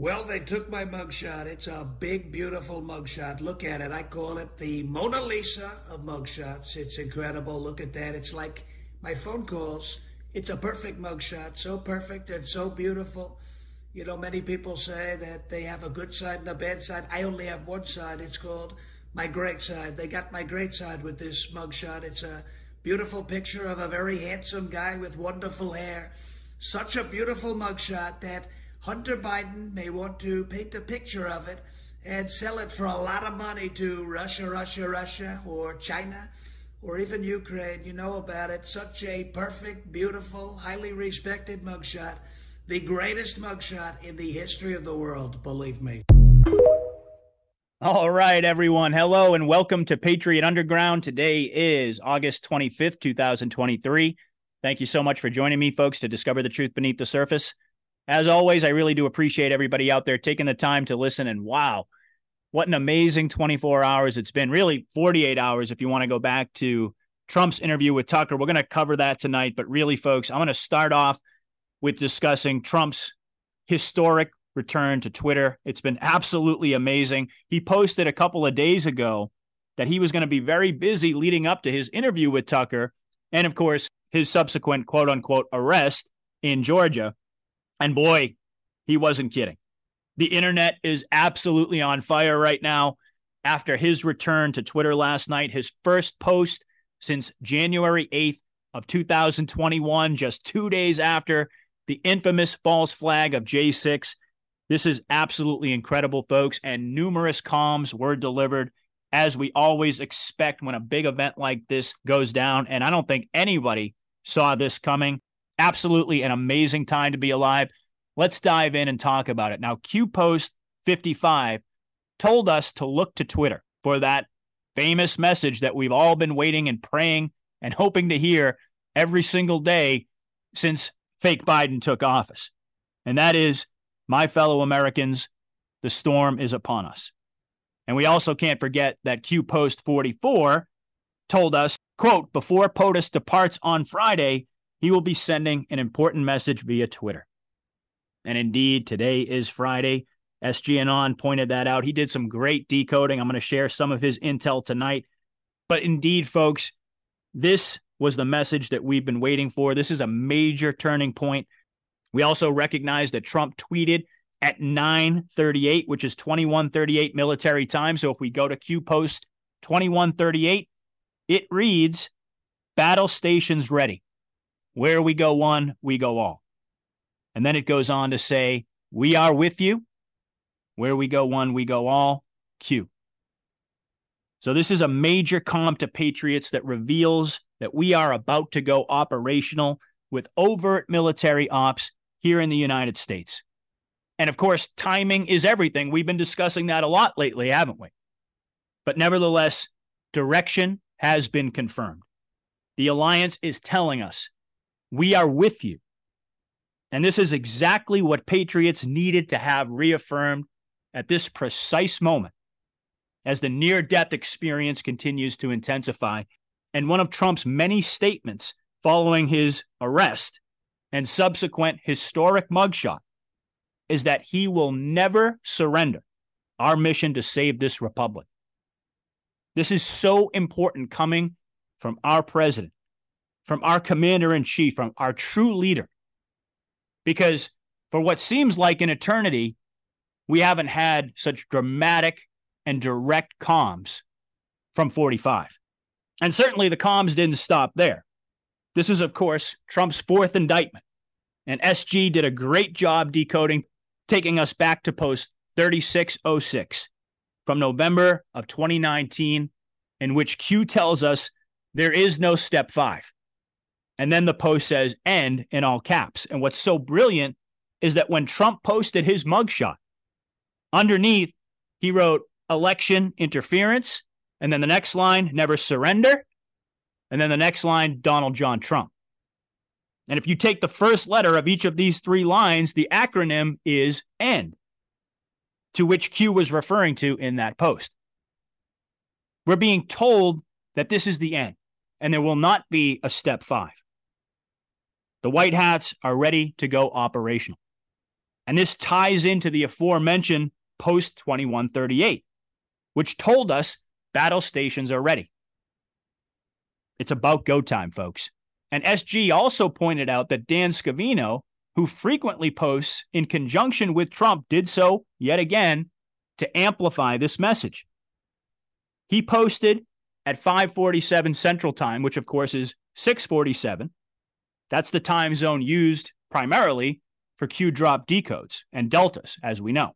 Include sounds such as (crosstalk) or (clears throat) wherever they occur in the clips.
Well, they took my mugshot. It's a big, beautiful mugshot. Look at it. I call it the Mona Lisa of mugshots. It's incredible. Look at that. It's like my phone calls. It's a perfect mugshot. So perfect and so beautiful. You know, many people say that they have a good side and a bad side. I only have one side. It's called my great side. They got my great side with this mugshot. It's a beautiful picture of a very handsome guy with wonderful hair. Such a beautiful mugshot that Hunter Biden may want to paint a picture of it and sell it for a lot of money to Russia, Russia, Russia, or China, or even Ukraine. You know about it. Such a perfect, beautiful, highly respected mugshot. The greatest mugshot in the history of the world, believe me. All right, everyone. Hello and welcome to Patriot Underground. Today is August 25th, 2023. Thank you so much for joining me, folks, to discover the truth beneath the surface. As always, I really do appreciate everybody out there taking the time to listen. And wow, what an amazing 24 hours it's been. Really, 48 hours if you want to go back to Trump's interview with Tucker. We're going to cover that tonight. But really, folks, I'm going to start off with discussing Trump's historic return to Twitter. It's been absolutely amazing. He posted a couple of days ago that he was going to be very busy leading up to his interview with Tucker. And of course, his subsequent quote unquote arrest in Georgia. And boy, he wasn't kidding. The internet is absolutely on fire right now after his return to Twitter last night, his first post since January 8th of 2021, just 2 days after the infamous false flag of J6. This is absolutely incredible, folks, and numerous comms were delivered as we always expect when a big event like this goes down. And I don't think anybody saw this coming. Absolutely an amazing time to be alive. Let's dive in and talk about it. Now, Q Post 55 told us to look to Twitter for that famous message that we've all been waiting and praying and hoping to hear every single day since fake Biden took office. And that is, my fellow Americans, the storm is upon us. And we also can't forget that Q Post 44 told us, quote, before POTUS departs on Friday, he will be sending an important message via Twitter. And indeed, today is Friday. SGAnon pointed that out. He did some great decoding. I'm going to share some of his intel tonight. But indeed, folks, this was the message that we've been waiting for. This is a major turning point. We also recognize that Trump tweeted at 9:38, which is 21:38 military time. So if we go to Q Post 21:38, it reads battle stations ready. Where we go one, we go all. And then it goes on to say, We are with you. Where we go one, we go all. Q. So this is a major comm to patriots that reveals that we are about to go operational with overt military ops here in the United States. And of course, timing is everything. We've been discussing that a lot lately, haven't we? But nevertheless, direction has been confirmed. The alliance is telling us we are with you. And this is exactly what Patriots needed to have reaffirmed at this precise moment as the near death experience continues to intensify. And one of Trump's many statements following his arrest and subsequent historic mugshot is that he will never surrender our mission to save this republic. This is so important coming from our president from our commander in chief, from our true leader. Because for what seems like an eternity, we haven't had such dramatic and direct comms from 45. And certainly the comms didn't stop there. This is, of course, Trump's fourth indictment. And SG did a great job decoding, taking us back to post 3606 from November of 2019, in which Q tells us there is no step five. And then the post says end in all caps. And what's so brilliant is that when Trump posted his mugshot, underneath, he wrote election interference. And then the next line, never surrender. And then the next line, Donald John Trump. And if you take the first letter of each of these three lines, the acronym is END, to which Q was referring to in that post. We're being told that this is the end and there will not be a step five. The White Hats are ready to go operational. And this ties into the aforementioned post 2138, which told us battle stations are ready. It's about go time, folks. And SG also pointed out that Dan Scavino, who frequently posts in conjunction with Trump, did so yet again to amplify this message. He posted at 547 Central Time, which of course is 647. That's the time zone used primarily for Q drop decodes and deltas, as we know.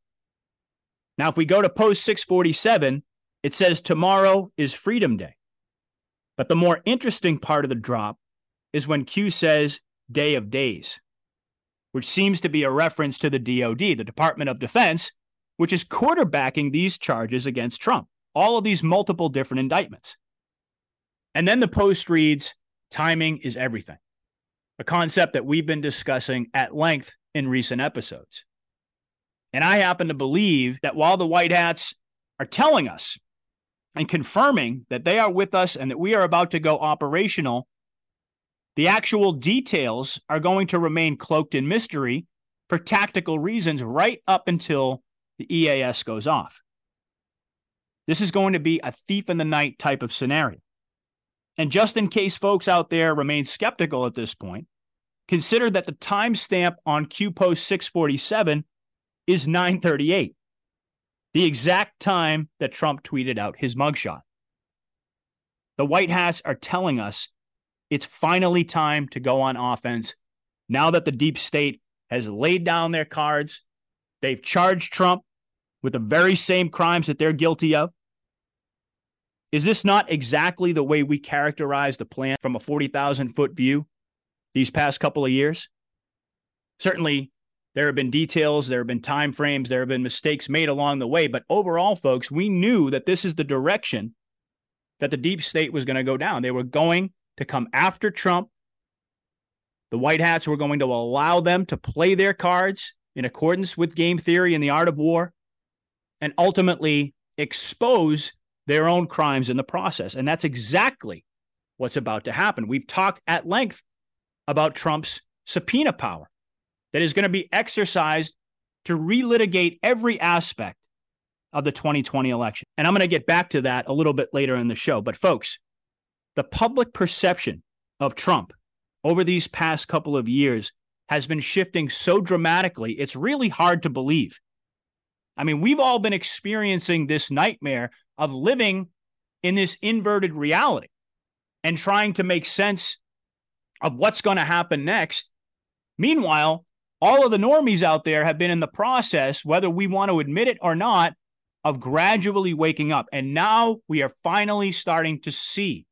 Now, if we go to post 647, it says tomorrow is Freedom Day. But the more interesting part of the drop is when Q says Day of Days, which seems to be a reference to the DoD, the Department of Defense, which is quarterbacking these charges against Trump, all of these multiple different indictments. And then the post reads timing is everything, a concept that we've been discussing at length in recent episodes. And I happen to believe that while the White Hats are telling us and confirming that they are with us and that we are about to go operational, the actual details are going to remain cloaked in mystery for tactical reasons right up until the EAS goes off. This is going to be a thief in the night type of scenario. And just in case folks out there remain skeptical at this point, consider that the timestamp on Q Post 647 is 938, the exact time that Trump tweeted out his mugshot. The White Hats are telling us it's finally time to go on offense now that the deep state has laid down their cards. They've charged Trump with the very same crimes that they're guilty of. Is this not exactly the way we characterize the plan from a 40,000 foot view these past couple of years? Certainly, there have been details, there have been time frames, there have been mistakes made along the way, but overall, folks, we knew that this is the direction that the deep state was going to go down. They were going to come after Trump. The White Hats were going to allow them to play their cards in accordance with game theory and the art of war and ultimately expose their own crimes in the process. And that's exactly what's about to happen. We've talked at length about Trump's subpoena power that is going to be exercised to relitigate every aspect of the 2020 election. And I'm going to get back to that a little bit later in the show. But, folks, the public perception of Trump over these past couple of years has been shifting so dramatically, it's really hard to believe. I mean, we've all been experiencing this nightmare of living in this inverted reality and trying to make sense of what's going to happen next. Meanwhile, all of the normies out there have been in the process, whether we want to admit it or not, of gradually waking up. And now we are finally starting to see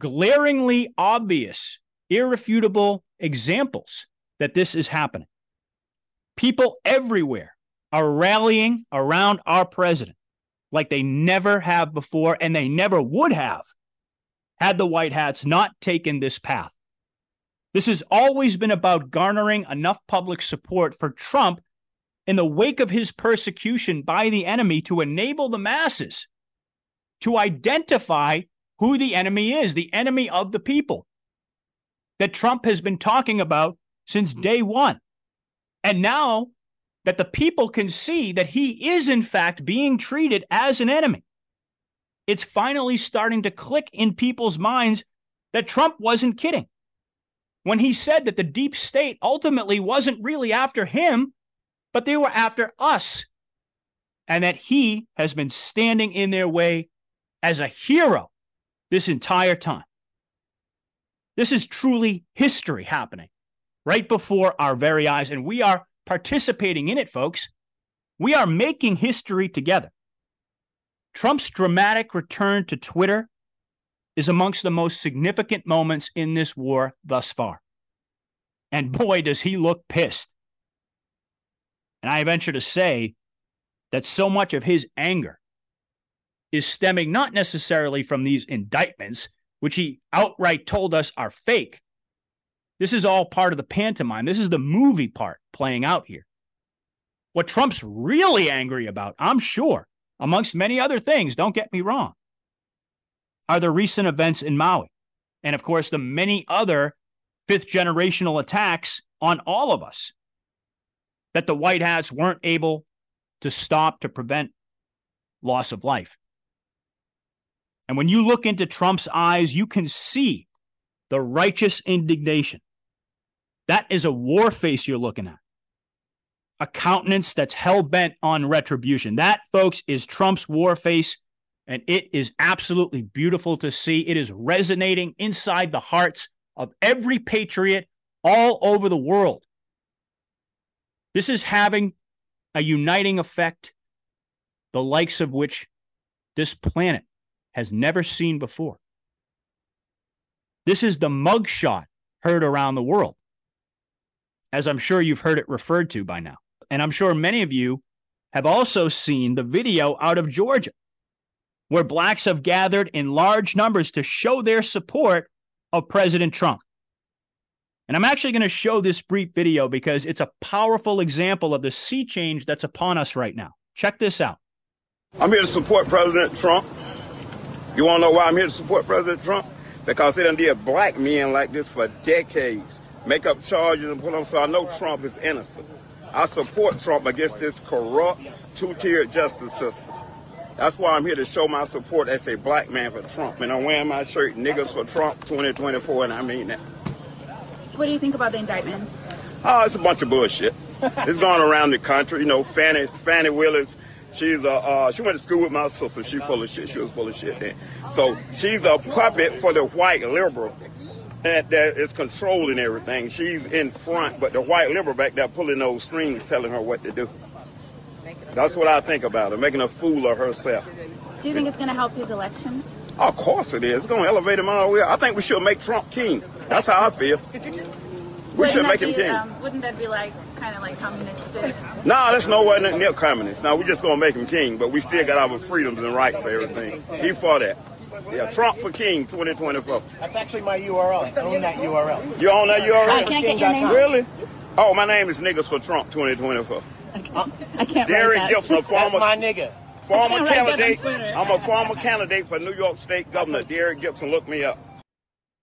glaringly obvious, irrefutable examples that this is happening. People everywhere are rallying around our president like they never have before, and they never would have had the White Hats not taken this path. This has always been about garnering enough public support for Trump in the wake of his persecution by the enemy to enable the masses to identify who the enemy is, the enemy of the people that Trump has been talking about since mm-hmm. day one. And now that the people can see that he is, in fact, being treated as an enemy, it's finally starting to click in people's minds that Trump wasn't kidding when he said that the deep state ultimately wasn't really after him, but they were after us, and that he has been standing in their way as a hero this entire time. This is truly history happening right before our very eyes, and we are participating in it, folks. We are making history together. Trump's dramatic return to Twitter is amongst the most significant moments in this war thus far. And boy, does he look pissed. And I venture to say that so much of his anger is stemming not necessarily from these indictments, which he outright told us are fake. This is all part of the pantomime. This is the movie part playing out here. What Trump's really angry about, I'm sure, amongst many other things, don't get me wrong, are the recent events in Maui. And of course, the many other fifth generational attacks on all of us. that the White Hats weren't able to stop to prevent loss of life. And when you look into Trump's eyes, you can see the righteous indignation. That is a war face you're looking at. A countenance that's hell bent on retribution. That, folks, is Trump's war face. And it is absolutely beautiful to see. It is resonating inside the hearts of every patriot all over the world. This is having a uniting effect, the likes of which this planet has never seen before. This is the mugshot heard around the world, as I'm sure you've heard it referred to by now. And I'm sure many of you have also seen the video out of Georgia, where blacks have gathered in large numbers to show their support of President Trump. And I'm actually going to show this brief video because it's a powerful example of the sea change that's upon us right now. Check this out. I'm here to support President Trump. You want to know why I'm here to support President Trump? Because they done did black men like this for decades. Make up charges and put them so I know Trump is innocent. I support Trump against this corrupt, two-tiered justice system. That's why I'm here to show my support as a black man for Trump. And I'm wearing my shirt, Niggas for Trump 2024, and I mean that. What do you think about the indictment? Oh, it's a bunch of bullshit. it's going around the country. You know, Fani, Fani Willis, She's a uh, she went to school with my sister. She's full of shit. She was full of shit then. So she's a puppet for the white liberal that, that is controlling everything. She's in front, but the white liberal back there pulling those strings, telling her what to do. That's what I think about her, making a fool of herself. Do you think it's going to help his election? Of course it is. It's going to elevate him all the way. I think we should make Trump king. That's how I feel. We Wouldn't should make him king. Um, wouldn't that be like kind of like communistic? Nah, that's nowhere near communist. Now we just gonna make him king, but we still got our freedoms and rights and everything. He fought that. Yeah, Trump for king 2024. That's actually my URL. Own that URL. You on that I URL? can't get your name. Really? Oh, my name is Niggas for Trump 2024. I can't Derek write that. Gibson, a That's my nigga. former Write that on candidate. I'm a former candidate for New York State Governor. Derek Gibson, look me up.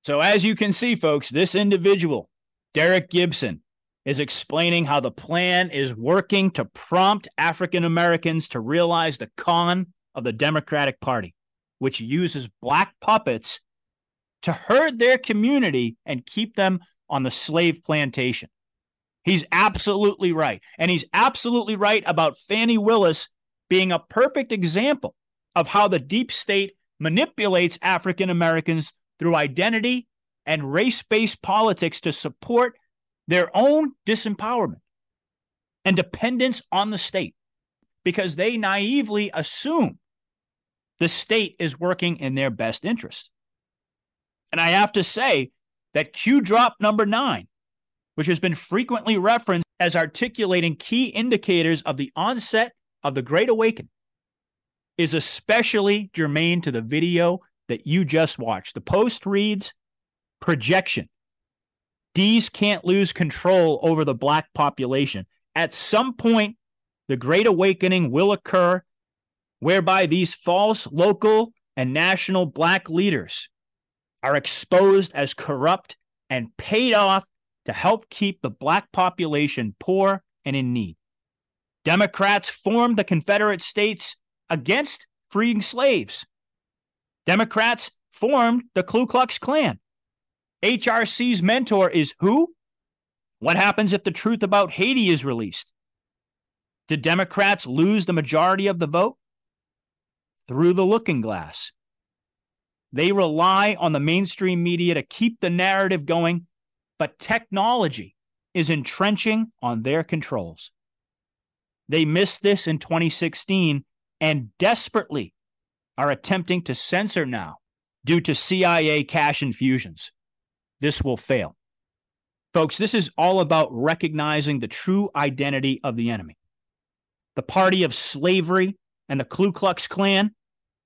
So, as you can see, folks, this individual, Derek Gibson, is explaining how the plan is working to prompt African Americans to realize the con of the Democratic Party, which uses black puppets to herd their community and keep them on the slave plantation. He's absolutely right. And he's absolutely right about Fani Willis being a perfect example of how the deep state manipulates African Americans through identity and race based politics to support their own disempowerment and dependence on the state because they naively assume the state is working in their best interest. And I have to say that Q drop number nine, which has been frequently referenced as articulating key indicators of the onset of the Great Awakening, is especially germane to the video that you just watched. The post reads projection. D's can't lose control over the black population. At some point, the Great Awakening will occur whereby these false local and national black leaders are exposed as corrupt and paid off to help keep the black population poor and in need. Democrats formed the Confederate States against freeing slaves. Democrats formed the Ku Klux Klan. HRC's mentor is who? What happens if the truth about Haiti is released? Do Democrats lose the majority of the vote? Through the looking glass. They rely on the mainstream media to keep the narrative going, but technology is entrenching on their controls. They missed this in 2016 and desperately are attempting to censor now due to CIA cash infusions. This will fail. Folks, this is all about recognizing the true identity of the enemy. The party of slavery and the Ku Klux Klan,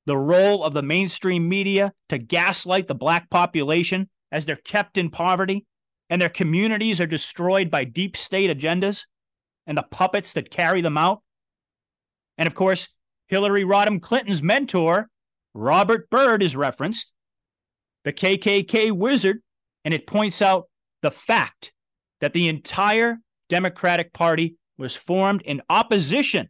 the role of the mainstream media to gaslight the black population as they're kept in poverty and their communities are destroyed by deep state agendas and the puppets that carry them out. And of course, Hillary Rodham Clinton's mentor, Robert Byrd, is referenced, the KKK wizard, and it points out the fact that the entire Democratic Party was formed in opposition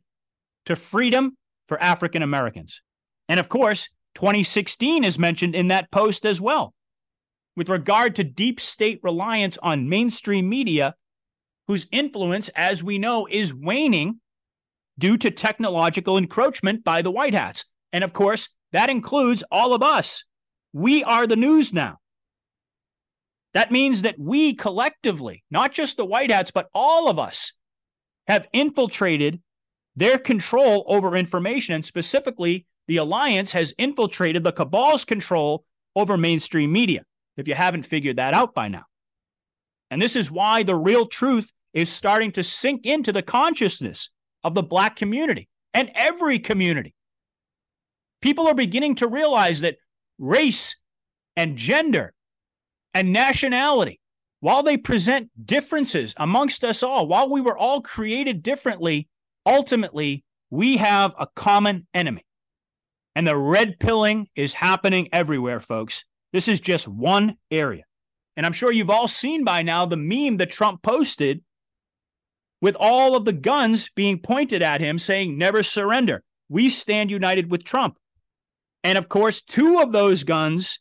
to freedom for African Americans. And of course, 2016 is mentioned in that post as well, with regard to deep state reliance on mainstream media, whose influence, as we know, is waning due to technological encroachment by the White Hats. And of course, that includes all of us. We are the news now. That means that we collectively, not just the White Hats, but all of us, have infiltrated their control over information. And specifically, the alliance has infiltrated the cabal's control over mainstream media, if you haven't figured that out by now. And this is why the real truth is starting to sink into the consciousness of the Black community and every community. People are beginning to realize that race and gender and nationality, while they present differences amongst us all, while we were all created differently, ultimately, we have a common enemy. And the red pilling is happening everywhere, folks. This is just one area. And I'm sure you've all seen by now the meme that Trump posted with all of the guns being pointed at him saying, never surrender. We stand united with Trump. And of course, two of those guns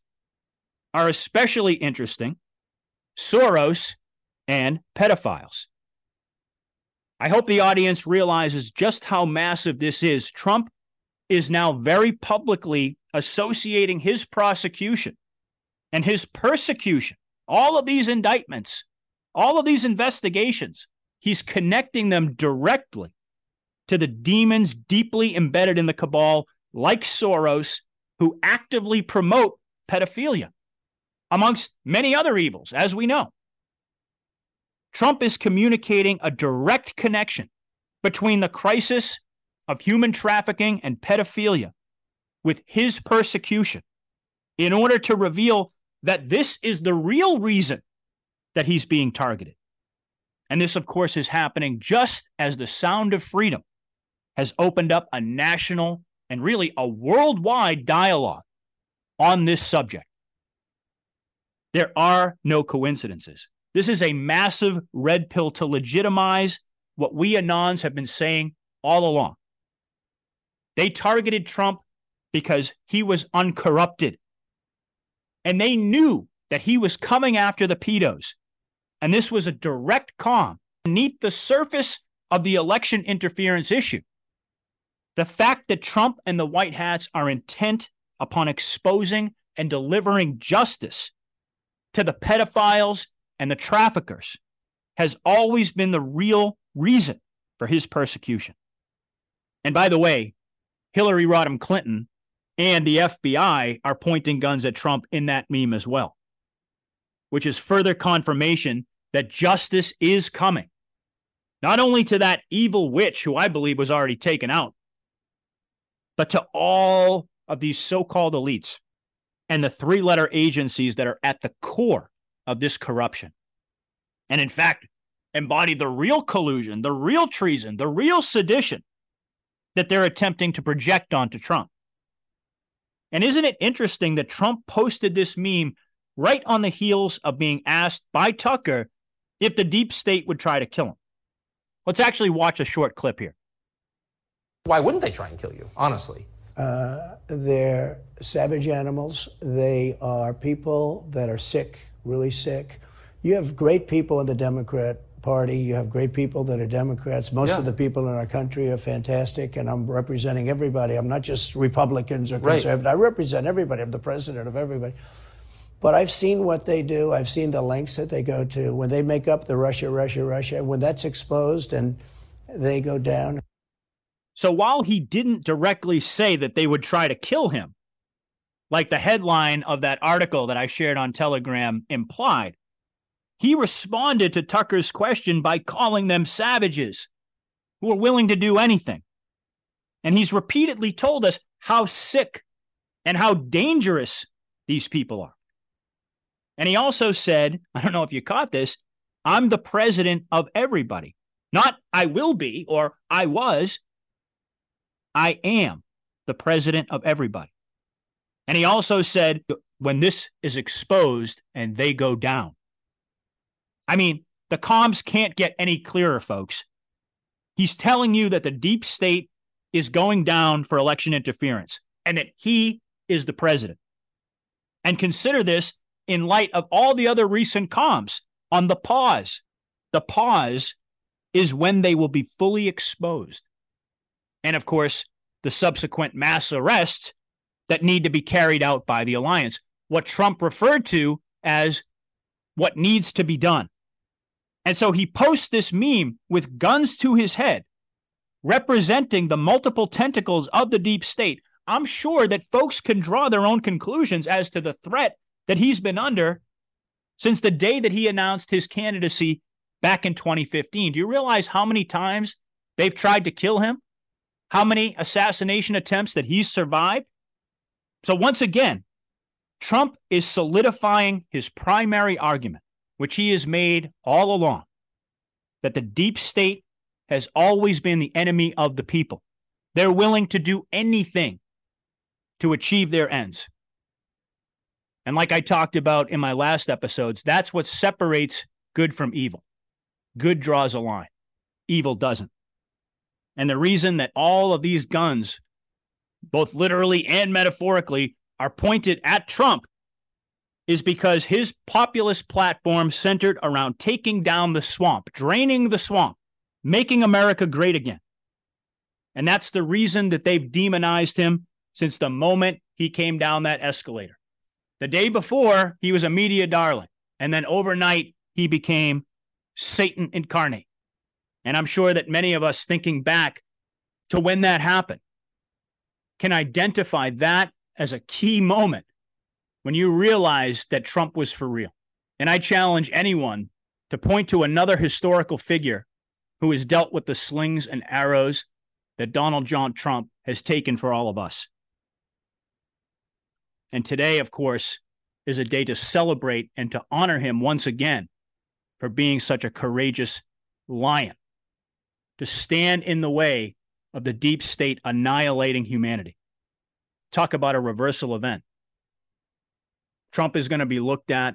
are especially interesting Soros and pedophiles. I hope the audience realizes just how massive this is. Trump is now very publicly associating his prosecution and his persecution, all of these indictments, all of these investigations, he's connecting them directly to the demons deeply embedded in the cabal, like Soros, who actively promote pedophilia amongst many other evils, as we know. Trump is communicating a direct connection between the crisis of human trafficking and pedophilia with his persecution in order to reveal that this is the real reason that he's being targeted. And this, of course, is happening just as the sound of freedom has opened up a national and really a worldwide dialogue on this subject. There are no coincidences. This is a massive red pill to legitimize what we Anons have been saying all along. They targeted Trump because he was uncorrupted. And they knew that he was coming after the pedos. And this was a direct comm beneath the surface of the election interference issue. The fact that Trump and the White Hats are intent upon exposing and delivering justice to the pedophiles and the traffickers has always been the real reason for his persecution. And by the way, Hillary Rodham Clinton and the FBI are pointing guns at Trump in that meme as well, which is further confirmation that justice is coming. Not only to that evil witch who I believe was already taken out, but to all of these so called elites and the three letter agencies that are at the core of this corruption. And in fact, embody the real collusion, the real treason, the real sedition that they're attempting to project onto Trump. And isn't it interesting that Trump posted this meme right on the heels of being asked by Tucker if the deep state would try to kill him? Let's actually watch a short clip here. Why wouldn't they try and kill you, honestly? Uh, they're savage animals. They are people that are sick, really sick. You have great people in the Democrat Party. You have great people that are Democrats. Most yeah. of the people in our country are fantastic, and I'm representing everybody. I'm not just Republicans or conservatives. Right. I represent everybody. I'm the president of everybody. But I've seen what they do. I've seen the lengths that they go to when they make up the Russia, Russia, Russia. When that's exposed and they go down. So while he didn't directly say that they would try to kill him, like the headline of that article that I shared on Telegram implied, he responded to Tucker's question by calling them savages who are willing to do anything. And he's repeatedly told us how sick and how dangerous these people are. And he also said, I don't know if you caught this, I'm the president of everybody. Not I will be or I was. I am the president of everybody. And he also said, when this is exposed and they go down. I mean, the comms can't get any clearer, folks. He's telling you that the deep state is going down for election interference and that he is the president. And consider this in light of all the other recent comms on the pause. The pause is when they will be fully exposed. And of course, the subsequent mass arrests that need to be carried out by the alliance, what Trump referred to as what needs to be done. And so he posts this meme with guns to his head, representing the multiple tentacles of the deep state. I'm sure that folks can draw their own conclusions as to the threat that he's been under since the day that he announced his candidacy back in 2015. Do you realize how many times they've tried to kill him? How many assassination attempts that he's survived? So, once again, Trump is solidifying his primary argument, which he has made all along that the deep state has always been the enemy of the people. They're willing to do anything to achieve their ends. And like I talked about in my last episodes, that's what separates good from evil. Good draws a line, evil doesn't. And the reason that all of these guns, both literally and metaphorically, are pointed at Trump is because his populist platform centered around taking down the swamp, draining the swamp, making America great again. And that's the reason that they've demonized him since the moment he came down that escalator. The day before, he was a media darling. And then overnight, he became Satan incarnate. And I'm sure that many of us thinking back to when that happened can identify that as a key moment when you realized that Trump was for real. And I challenge anyone to point to another historical figure who has dealt with the slings and arrows that Donald John Trump has taken for all of us. And today, of course, is a day to celebrate and to honor him once again for being such a courageous lion, to stand in the way of the deep state annihilating humanity. Talk about a reversal event. Trump is going to be looked at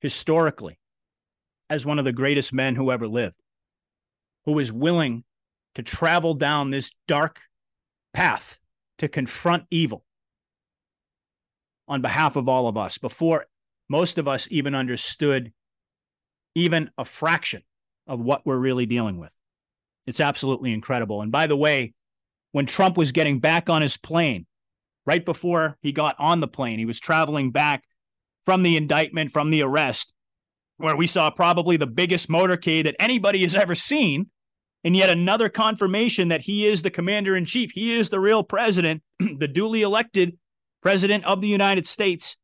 historically as one of the greatest men who ever lived, who is willing to travel down this dark path to confront evil on behalf of all of us before most of us even understood even a fraction of what we're really dealing with. It's absolutely incredible. And by the way, when Trump was getting back on his plane, right before he got on the plane, he was traveling back from the indictment, from the arrest, where we saw probably the biggest motorcade that anybody has ever seen. And yet another confirmation that he is the commander in chief. He is the real president, (clears throat) the duly elected president of the United States.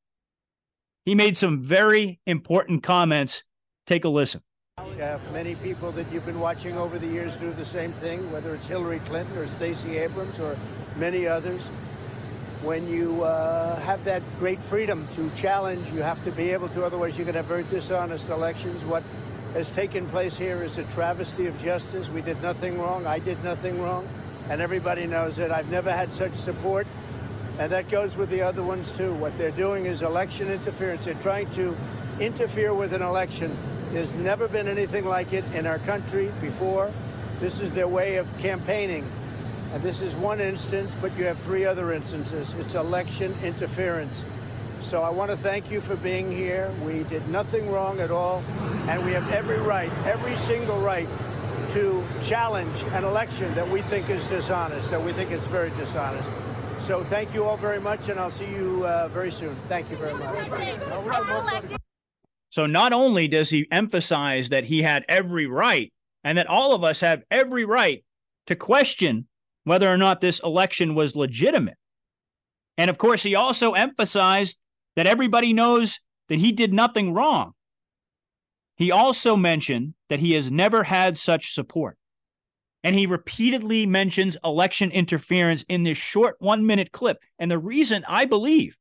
He made some very important comments. Take a listen. Have many people that you've been watching over the years do the same thing, whether it's Hillary Clinton or Stacey Abrams or many others. When you uh, have that great freedom to challenge, you have to be able to, otherwise, you're going to have very dishonest elections. What has taken place here is a travesty of justice. We did nothing wrong. I did nothing wrong. And everybody knows it. I've never had such support and that goes with the other ones too. What they're doing is election interference. They're trying to interfere with an election. There's never been anything like it in our country before. This is their way of campaigning. And this is one instance, but you have three other instances. It's election interference. So I want to thank you for being here. We did nothing wrong at all. And we have every right, every single right, to challenge an election that we think is dishonest, that we think it's very dishonest. So thank you all very much, and I'll see you uh, very soon. Thank you very much. So not only does he emphasize that he had every right and that all of us have every right to question whether or not this election was legitimate. And of course, he also emphasized that everybody knows that he did nothing wrong. He also mentioned that he has never had such support. And he repeatedly mentions election interference in this short one minute clip. And the reason I believe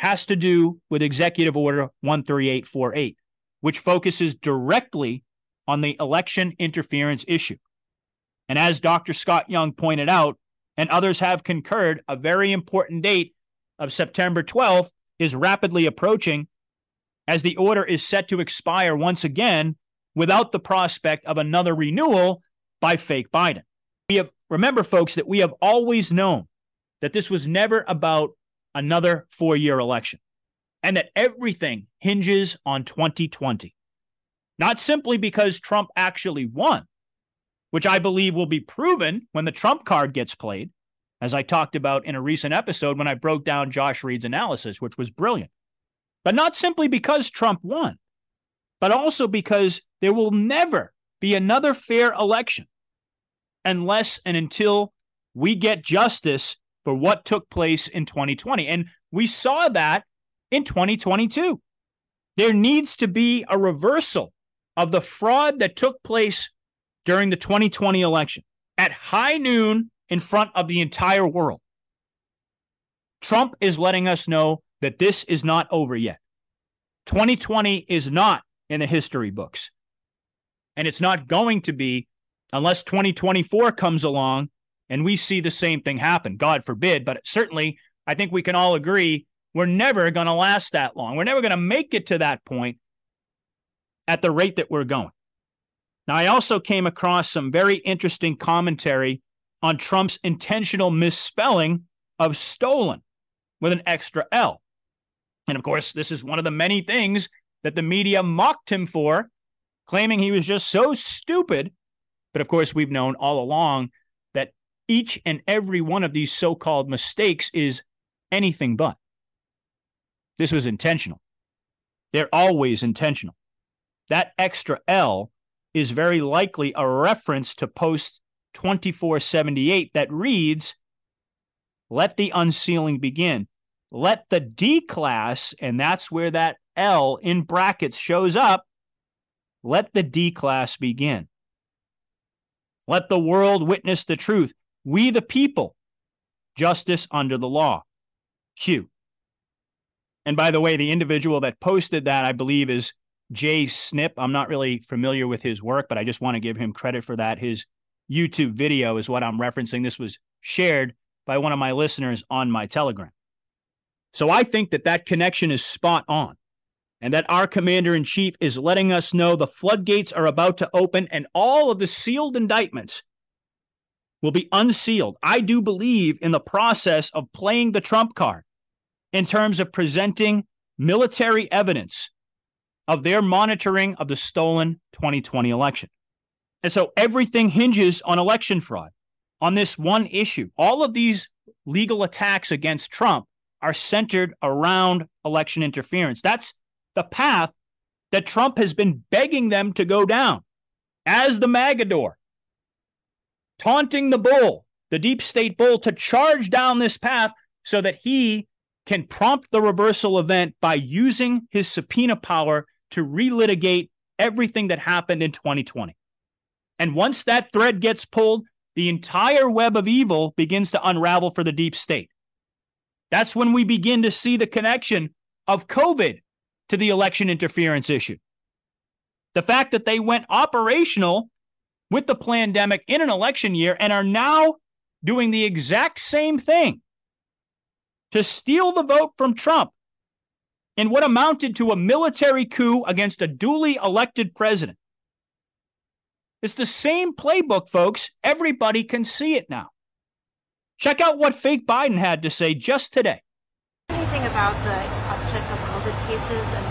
has to do with Executive Order 13848, which focuses directly on the election interference issue. And as Dr. Scott Young pointed out, and others have concurred, a very important date of September 12th is rapidly approaching as the order is set to expire once again without the prospect of another renewal by fake Biden. We have, remember, folks, that we have always known that this was never about another four year election and that everything hinges on 2020. Not simply because Trump actually won, which I believe will be proven when the Trump card gets played, as I talked about in a recent episode when I broke down Josh Reed's analysis, which was brilliant. But not simply because Trump won, but also because there will never be another fair election unless and until we get justice for what took place in 2020. And we saw that in 2022. There needs to be a reversal of the fraud that took place during the 2020 election at high noon in front of the entire world. Trump is letting us know that this is not over yet. 2020 is not in the history books. And it's not going to be unless 2024 comes along and we see the same thing happen. God forbid. But certainly, I think we can all agree we're never going to last that long. We're never going to make it to that point at the rate that we're going. Now, I also came across some very interesting commentary on Trump's intentional misspelling of stolen with an extra L. And of course, this is one of the many things that the media mocked him for, claiming he was just so stupid. But of course, we've known all along each and every one of these so called mistakes is anything but. This was intentional. They're always intentional. That extra L is very likely a reference to post 2478 that reads, Let the unsealing begin. Let the D class, and that's where that L in brackets shows up, let the D class begin. Let the world witness the truth. We the people, justice under the law. Q. And by the way, the individual that posted that, I believe, is Jay Snip. I'm not really familiar with his work, but I just want to give him credit for that. His YouTube video is what I'm referencing. This was shared by one of my listeners on my Telegram. So I think that that connection is spot on and that our commander in chief is letting us know the floodgates are about to open and all of the sealed indictments will be unsealed. I do believe in the process of playing the trump card in terms of presenting military evidence of their monitoring of the stolen 2020 election. And so everything hinges on election fraud, on this one issue. All of these legal attacks against Trump are centered around election interference. That's the path that Trump has been begging them to go down as the Magador, taunting the bull, the deep state bull, to charge down this path so that he can prompt the reversal event by using his subpoena power to relitigate everything that happened in 2020. And once that thread gets pulled, the entire web of evil begins to unravel for the deep state. That's when we begin to see the connection of COVID to the election interference issue. The fact that they went operational with the pandemic in an election year and are now doing the exact same thing to steal the vote from Trump in what amounted to a military coup against a duly elected president. It's the same playbook, folks. Everybody can see it now. Check out what fake Biden had to say just today. Anything about the uptick of COVID cases and?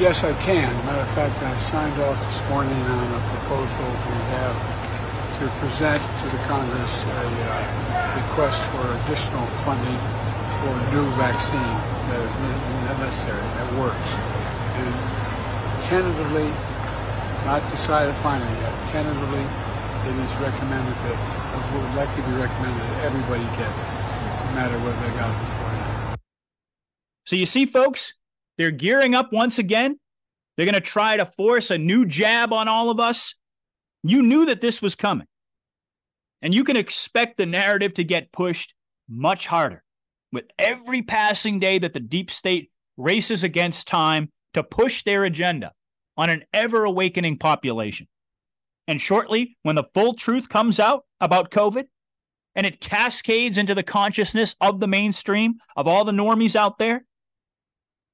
Yes, I can. Matter of fact, I signed off this morning on a proposal we have to present to the Congress a uh, request for additional funding for a new vaccine that is necessary, that works. And tentatively, not decided finally yet, tentatively, it is recommended that, it would likely be recommended that everybody get it, no matter whether they got it before or not. So you see, folks, they're gearing up once again. They're going to try to force a new jab on all of us. You knew that this was coming. And you can expect the narrative to get pushed much harder with every passing day that the deep state races against time to push their agenda on an ever awakening population. And shortly, when the full truth comes out about COVID and it cascades into the consciousness of the mainstream, of all the normies out there,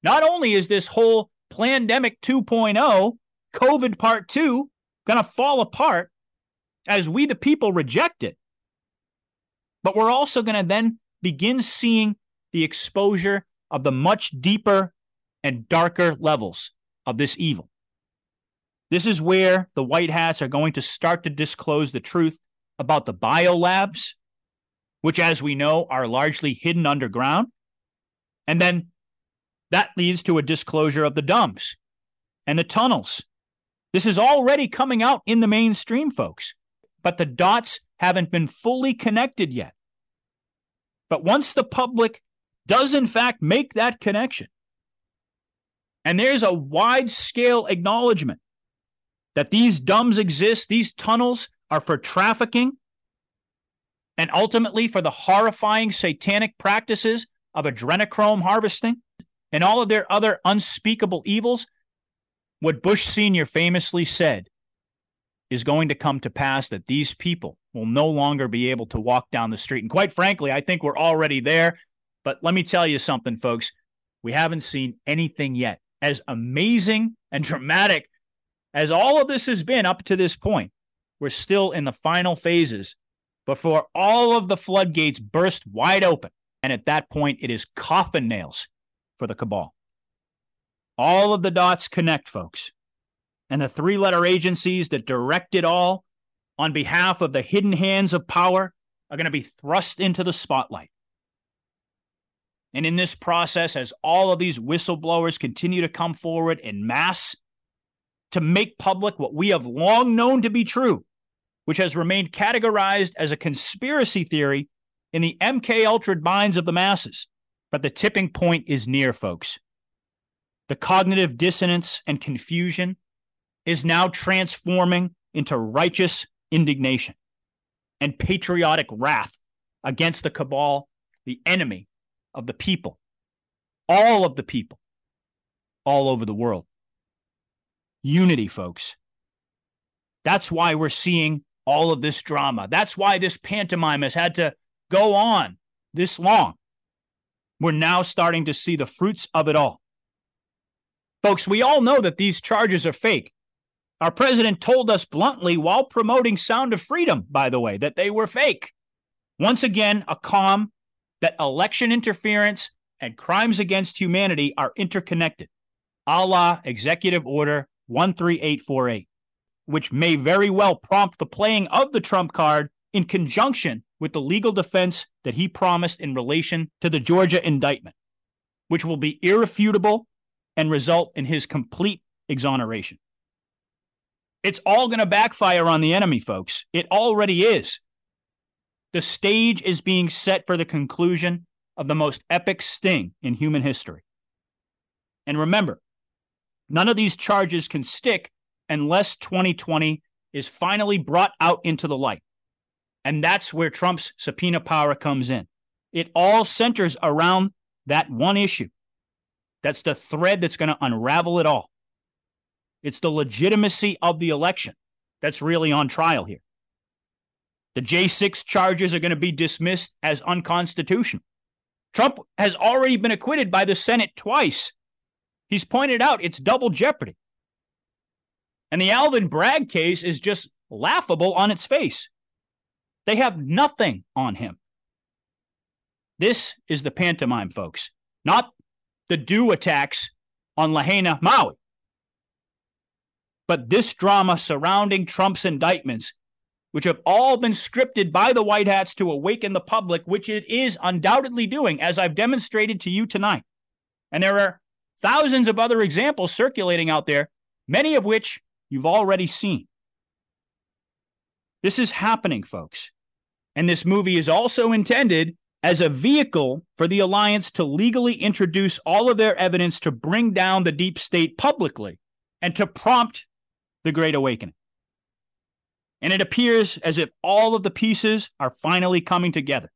not only is this whole pandemic 2.0, COVID part two, going to fall apart, as we, the people, reject it. But we're also going to then begin seeing the exposure of the much deeper and darker levels of this evil. This is where the White Hats are going to start to disclose the truth about the biolabs, which, as we know, are largely hidden underground. And then that leads to a disclosure of the DUMBs and the tunnels. This is already coming out in the mainstream, folks, but the dots haven't been fully connected yet. But once the public does, in fact, make that connection, and there's a wide scale acknowledgement that these DUMBs exist, these tunnels are for trafficking, and ultimately for the horrifying satanic practices of adrenochrome harvesting and all of their other unspeakable evils, what Bush Sr. famously said is going to come to pass that these people will no longer be able to walk down the street. And quite frankly, I think we're already there. But let me tell you something, folks. We haven't seen anything yet. As amazing and dramatic as all of this has been up to this point, we're still in the final phases before all of the floodgates burst wide open. And at that point, it is coffin nails for the cabal. All of the dots connect, folks. And the three letter agencies that direct it all on behalf of the hidden hands of power are going to be thrust into the spotlight. And in this process, as all of these whistleblowers continue to come forward in mass to make public what we have long known to be true, which has remained categorized as a conspiracy theory in the MK Ultra minds of the masses. But the tipping point is near, folks. The cognitive dissonance and confusion is now transforming into righteous indignation and patriotic wrath against the cabal, the enemy of the people, all of the people, all over the world. Unity, folks. That's why we're seeing all of this drama. That's why this pantomime has had to go on this long. We're now starting to see the fruits of it all. Folks, we all know that these charges are fake. Our president told us bluntly while promoting Sound of Freedom, by the way, that they were fake. Once again, a comm that election interference and crimes against humanity are interconnected, a la Executive Order 13848, which may very well prompt the playing of the Trump card in conjunction with the legal defense that he promised in relation to the Georgia indictment, which will be irrefutable and result in his complete exoneration. It's all going to backfire on the enemy, folks. It already is. The stage is being set for the conclusion of the most epic sting in human history. And remember, none of these charges can stick unless 2020 is finally brought out into the light. And that's where Trump's subpoena power comes in. It all centers around that one issue that's the thread that's going to unravel it all. It's the legitimacy of the election that's really on trial here. The J6 charges are going to be dismissed as unconstitutional. Trump has already been acquitted by the Senate twice. He's pointed out it's double jeopardy. And the Alvin Bragg case is just laughable on its face. They have nothing on him. This is the pantomime, folks, not the DEW attacks on Lahaina, Maui. But this drama surrounding Trump's indictments, which have all been scripted by the White Hats to awaken the public, which it is undoubtedly doing, as I've demonstrated to you tonight. And there are thousands of other examples circulating out there, many of which you've already seen. This is happening, folks. And this movie is also intended as a vehicle for the alliance to legally introduce all of their evidence to bring down the deep state publicly and to prompt the Great Awakening. And it appears as if all of the pieces are finally coming together.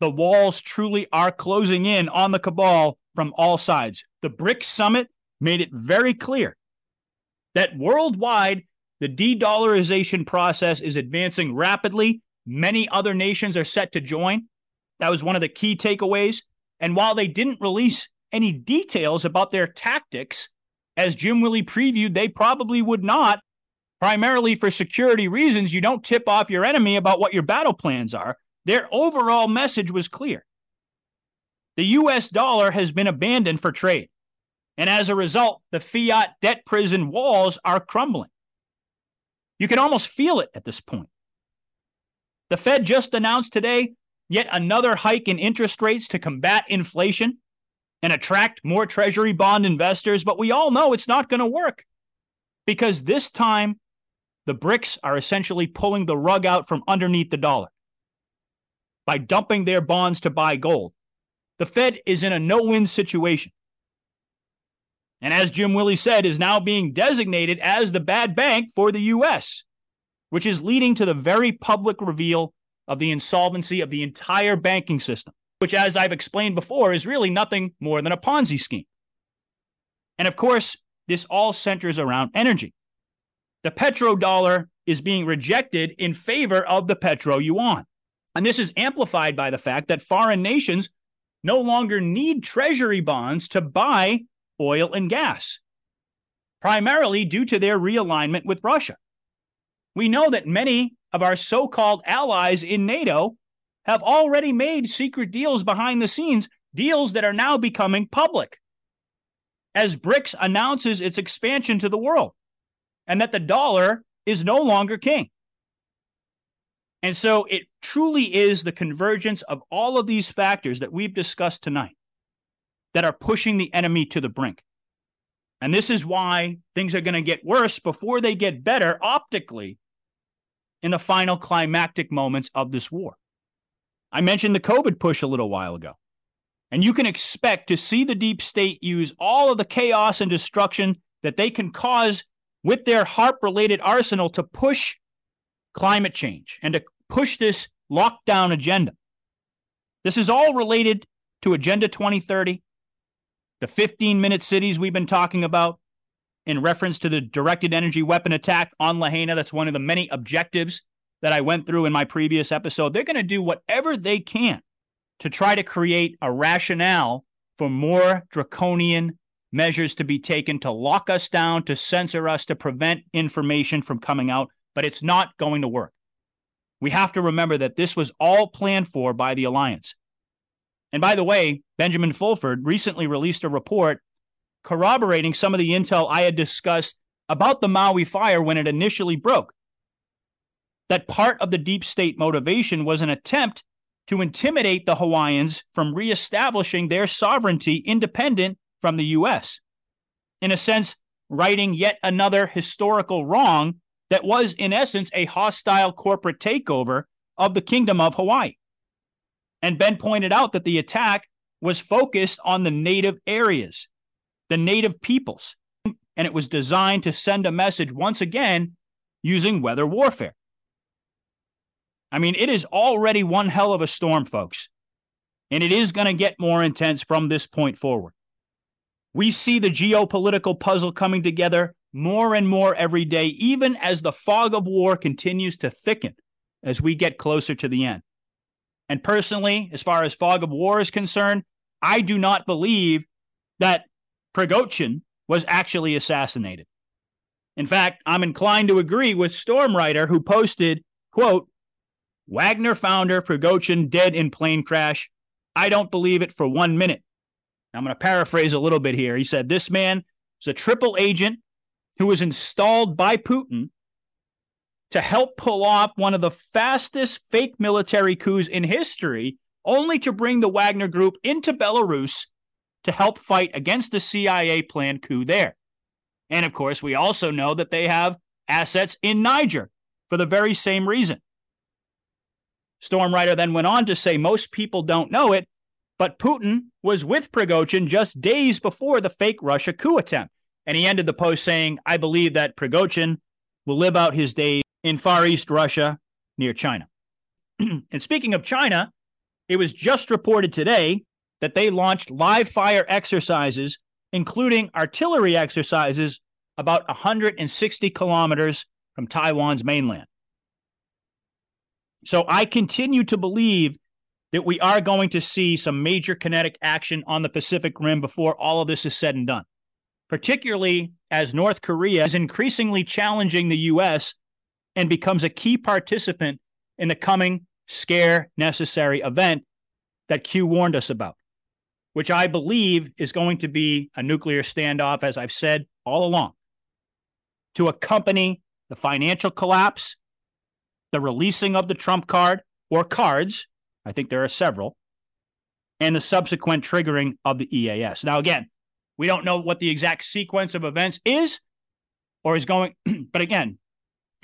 The walls truly are closing in on the cabal from all sides. The BRICS summit made it very clear that worldwide, the de dollarization process is advancing rapidly. Many other nations are set to join. That was one of the key takeaways. And while they didn't release any details about their tactics, as Jim Willie previewed, they probably would not. primarily for security reasons. You don't tip off your enemy about what your battle plans are. Their overall message was clear. The US dollar has been abandoned for trade. And as a result, the fiat debt prison walls are crumbling. You can almost feel it at this point. The Fed just announced today yet another hike in interest rates to combat inflation and attract more treasury bond investors, but we all know it's not going to work because this time the BRICS are essentially pulling the rug out from underneath the dollar by dumping their bonds to buy gold. The Fed is in a no win situation. And as Jim Willie said, is now being designated as the bad bank for the U.S., which is leading to the very public reveal of the insolvency of the entire banking system, which, as I've explained before, is really nothing more than a Ponzi scheme. And of course, this all centers around energy. The petrodollar is being rejected in favor of the petro yuan. And this is amplified by the fact that foreign nations no longer need treasury bonds to buy oil and gas, primarily due to their realignment with Russia. We know that many of our so called allies in NATO have already made secret deals behind the scenes, deals that are now becoming public. As BRICS announces its expansion to the world, and that the dollar is no longer king. And so it truly is the convergence of all of these factors that we've discussed tonight that are pushing the enemy to the brink. And this is why things are going to get worse before they get better optically in the final climactic moments of this war. I mentioned the COVID push a little while ago. And you can expect to see the deep state use all of the chaos and destruction that they can cause with their HAARP related arsenal to push climate change and to push this lockdown agenda. This is all related to Agenda 2030, the 15 minute cities we've been talking about in reference to the directed energy weapon attack on Lahaina. That's one of the many objectives that I went through in my previous episode. They're going to do whatever they can to try to create a rationale for more draconian measures to be taken to lock us down, to censor us, to prevent information from coming out, but it's not going to work. We have to remember that this was all planned for by the alliance. And by the way, Benjamin Fulford recently released a report corroborating some of the intel I had discussed about the Maui fire when it initially broke. That part of the deep state motivation was an attempt to intimidate the Hawaiians from reestablishing their sovereignty independent from the U.S. In a sense, righting yet another historical wrong that was, in essence, a hostile corporate takeover of the Kingdom of Hawaii. And Ben pointed out that the attack was focused on the native areas, the native peoples, and it was designed to send a message once again using weather warfare. I mean, it is already one hell of a storm, folks, and it is going to get more intense from this point forward. We see the geopolitical puzzle coming together more and more every day, even as the fog of war continues to thicken as we get closer to the end. And personally, as far as fog of war is concerned, I do not believe that Prigozhin was actually assassinated. In fact, I'm inclined to agree with Stormwriter, who posted, quote, Wagner founder Prigozhin dead in plane crash. I don't believe it for one minute. I'm going to paraphrase a little bit here. He said, This man is a triple agent who was installed by Putin to help pull off one of the fastest fake military coups in history, only to bring the Wagner group into Belarus to help fight against the CIA planned coup there. And of course, we also know that they have assets in Niger for the very same reason. Stormwriter then went on to say most people don't know it, but Putin was with Prigozhin just days before the fake Russia coup attempt. And he ended the post saying, I believe that Prigozhin will live out his days in Far East Russia near China. (clears throat) and speaking of China, it was just reported today that they launched live fire exercises, including artillery exercises about 160 kilometers from Taiwan's mainland. So I continue to believe that we are going to see some major kinetic action on the Pacific Rim before all of this is said and done, particularly as North Korea is increasingly challenging the U.S. and becomes a key participant in the coming scare necessary event that Q warned us about, which I believe is going to be a nuclear standoff, as I've said all along, to accompany the financial collapse, the releasing of the Trump card or cards. I think there are several, and the subsequent triggering of the EAS. Now, again, we don't know what the exact sequence of events is or is going, (clears throat) but again,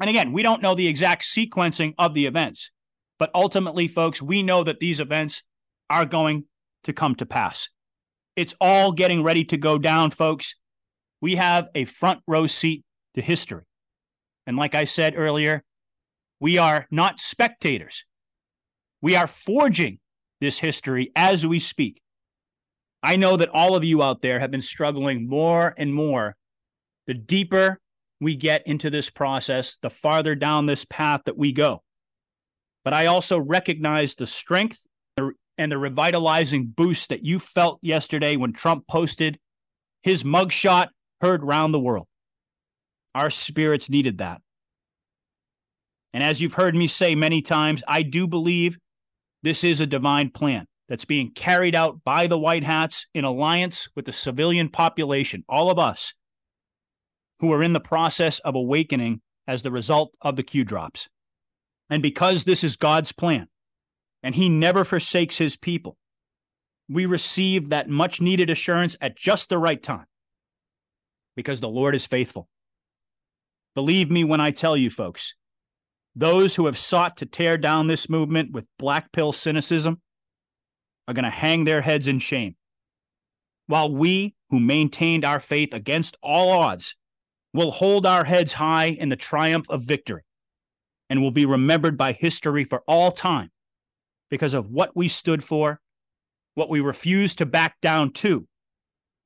and again, we don't know the exact sequencing of the events. But ultimately, folks, we know that these events are going to come to pass. It's all getting ready to go down, folks. We have a front row seat to history. And like I said earlier, we are not spectators. We are forging this history as we speak. I know that all of you out there have been struggling more and more. The deeper we get into this process, the farther down this path that we go. But I also recognize the strength and the revitalizing boost that you felt yesterday when Trump posted his mugshot heard round the world. Our spirits needed that. And as you've heard me say many times, I do believe this is a divine plan that's being carried out by the White Hats in alliance with the civilian population, all of us who are in the process of awakening as the result of the Q drops. And because this is God's plan, and He never forsakes His people, we receive that much needed assurance at just the right time because the Lord is faithful. Believe me when I tell you, folks, those who have sought to tear down this movement with black pill cynicism are going to hang their heads in shame. While we, who maintained our faith against all odds, will hold our heads high in the triumph of victory and will be remembered by history for all time because of what we stood for, what we refused to back down to,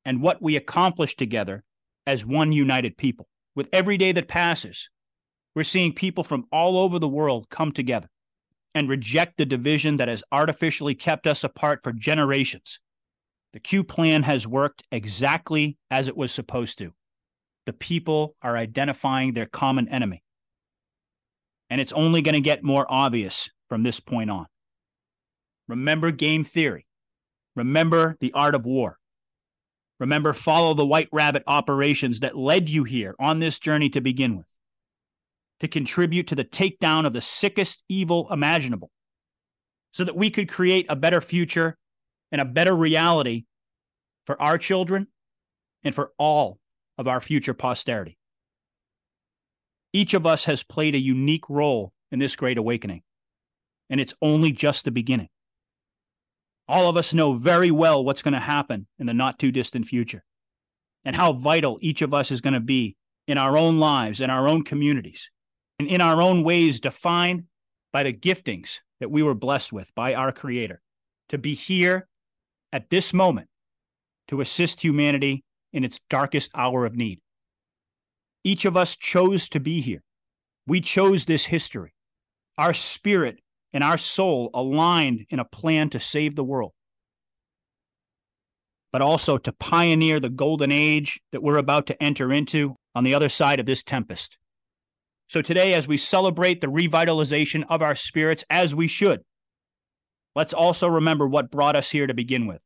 and what we accomplished together as one united people. With every day that passes, we're seeing people from all over the world come together and reject the division that has artificially kept us apart for generations. The Q plan has worked exactly as it was supposed to. The people are identifying their common enemy. And it's only going to get more obvious from this point on. Remember game theory. Remember the art of war. Remember, follow the white rabbit operations that led you here on this journey to begin with to contribute to the takedown of the sickest evil imaginable so that we could create a better future and a better reality for our children and for all of our future posterity. Each of us has played a unique role in this great awakening, and it's only just the beginning. All of us know very well what's going to happen in the not too distant future and how vital each of us is going to be in our own lives and our own communities and in our own ways defined by the giftings that we were blessed with by our Creator to be here at this moment to assist humanity in its darkest hour of need. Each of us chose to be here. We chose this history. Our spirit and our soul aligned in a plan to save the world, but also to pioneer the golden age that we're about to enter into on the other side of this tempest. So today, as we celebrate the revitalization of our spirits, as we should, let's also remember what brought us here to begin with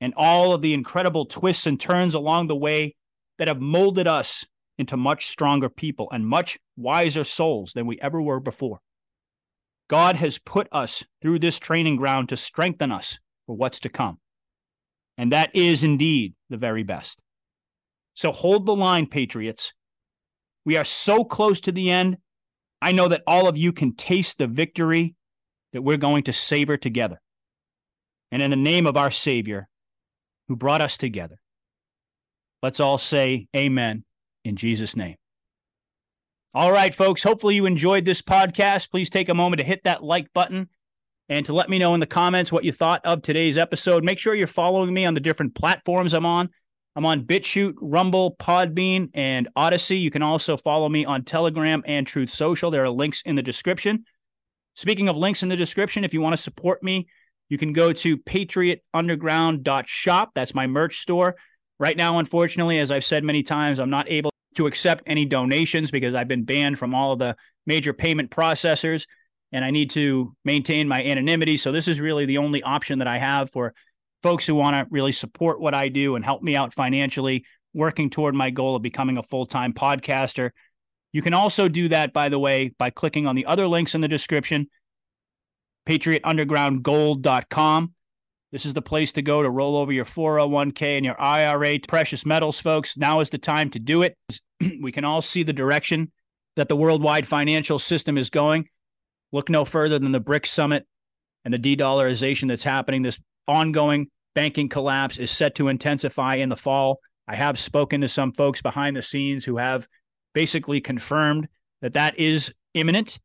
and all of the incredible twists and turns along the way that have molded us into much stronger people and much wiser souls than we ever were before. God has put us through this training ground to strengthen us for what's to come. And that is indeed the very best. So hold the line, Patriots. We are so close to the end. I know that all of you can taste the victory that we're going to savor together. And in the name of our Savior, who brought us together, let's all say amen in Jesus' name. All right, folks. Hopefully, you enjoyed this podcast. Please take a moment to hit that like button and to let me know in the comments what you thought of today's episode. Make sure you're following me on the different platforms I'm on. I'm on BitChute, Rumble, Podbean, and Odysee. You can also follow me on Telegram and Truth Social. There are links in the description. Speaking of links in the description, if you want to support me, you can go to patriotunderground.shop. That's my merch store. Right now, unfortunately, as I've said many times, I'm not able to accept any donations because I've been banned from all of the major payment processors and I need to maintain my anonymity. So, this is really the only option that I have for folks who want to really support what I do and help me out financially, working toward my goal of becoming a full time podcaster. You can also do that, by the way, by clicking on the other links in the description, patriotundergroundgold.com. This is the place to go to roll over your 401k and your IRA precious metals, folks. Now is the time to do it. (clears throat) we can all see the direction that the worldwide financial system is going. Look no further than the BRICS summit and the de dollarization that's happening. This ongoing banking collapse is set to intensify in the fall. I have spoken to some folks behind the scenes who have basically confirmed that that is imminent.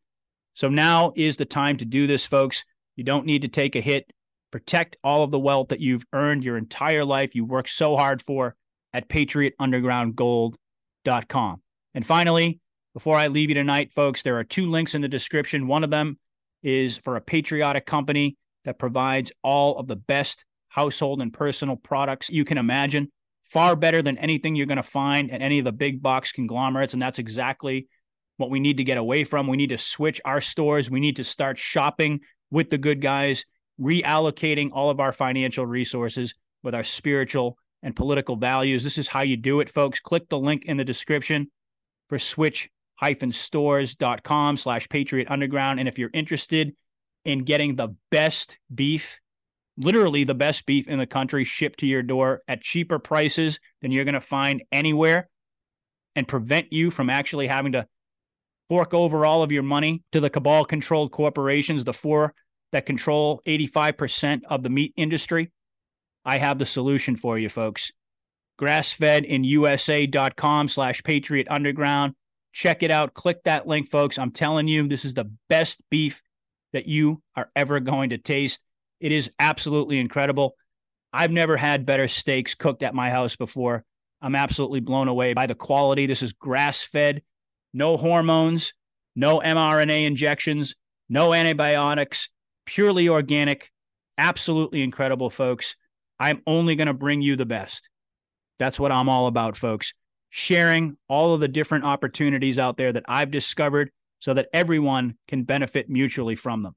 So now is the time to do this, folks. You don't need to take a hit. Protect all of the wealth that you've earned your entire life. You worked so hard for at patriotundergroundgold.com. And finally, before I leave you tonight, folks, there are two links in the description. One of them is for a patriotic company that provides all of the best household and personal products you can imagine, far better than anything you're going to find at any of the big box conglomerates. And that's exactly what we need to get away from. We need to switch our stores. We need to start shopping with the good guys reallocating all of our financial resources with our spiritual and political values. This is how you do it, folks. Click the link in the description for switch-stores.com slash patriot underground. And if you're interested in getting the best beef, literally the best beef in the country shipped to your door at cheaper prices than you're going to find anywhere and prevent you from actually having to fork over all of your money to the cabal controlled corporations, the four that control 85% of the meat industry, I have the solution for you, folks. GrassfedinUSA.com slash Patriot Underground. Check it out. Click that link, folks. I'm telling you, this is the best beef that you are ever going to taste. It is absolutely incredible. I've never had better steaks cooked at my house before. I'm absolutely blown away by the quality. This is grass fed, no hormones, no mRNA injections, no antibiotics, purely organic, absolutely incredible, folks. I'm only going to bring you the best. That's what I'm all about, folks. Sharing all of the different opportunities out there that I've discovered so that everyone can benefit mutually from them.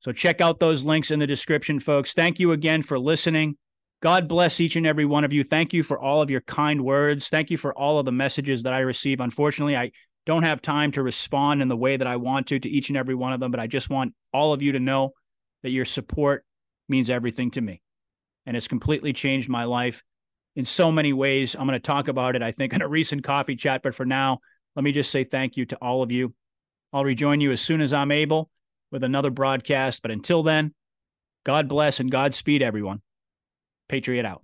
So check out those links in the description, folks. Thank you again for listening. God bless each and every one of you. Thank you for all of your kind words. Thank you for all of the messages that I receive. Unfortunately, I don't have time to respond in the way that I want to to each and every one of them, but I just want all of you to know that your support means everything to me. And it's completely changed my life in so many ways. I'm going to talk about it, I think, (laughs) in a recent coffee chat. But for now, let me just say thank you to all of you. I'll rejoin you as soon as I'm able with another broadcast. But until then, God bless and Godspeed, everyone. Patriot out.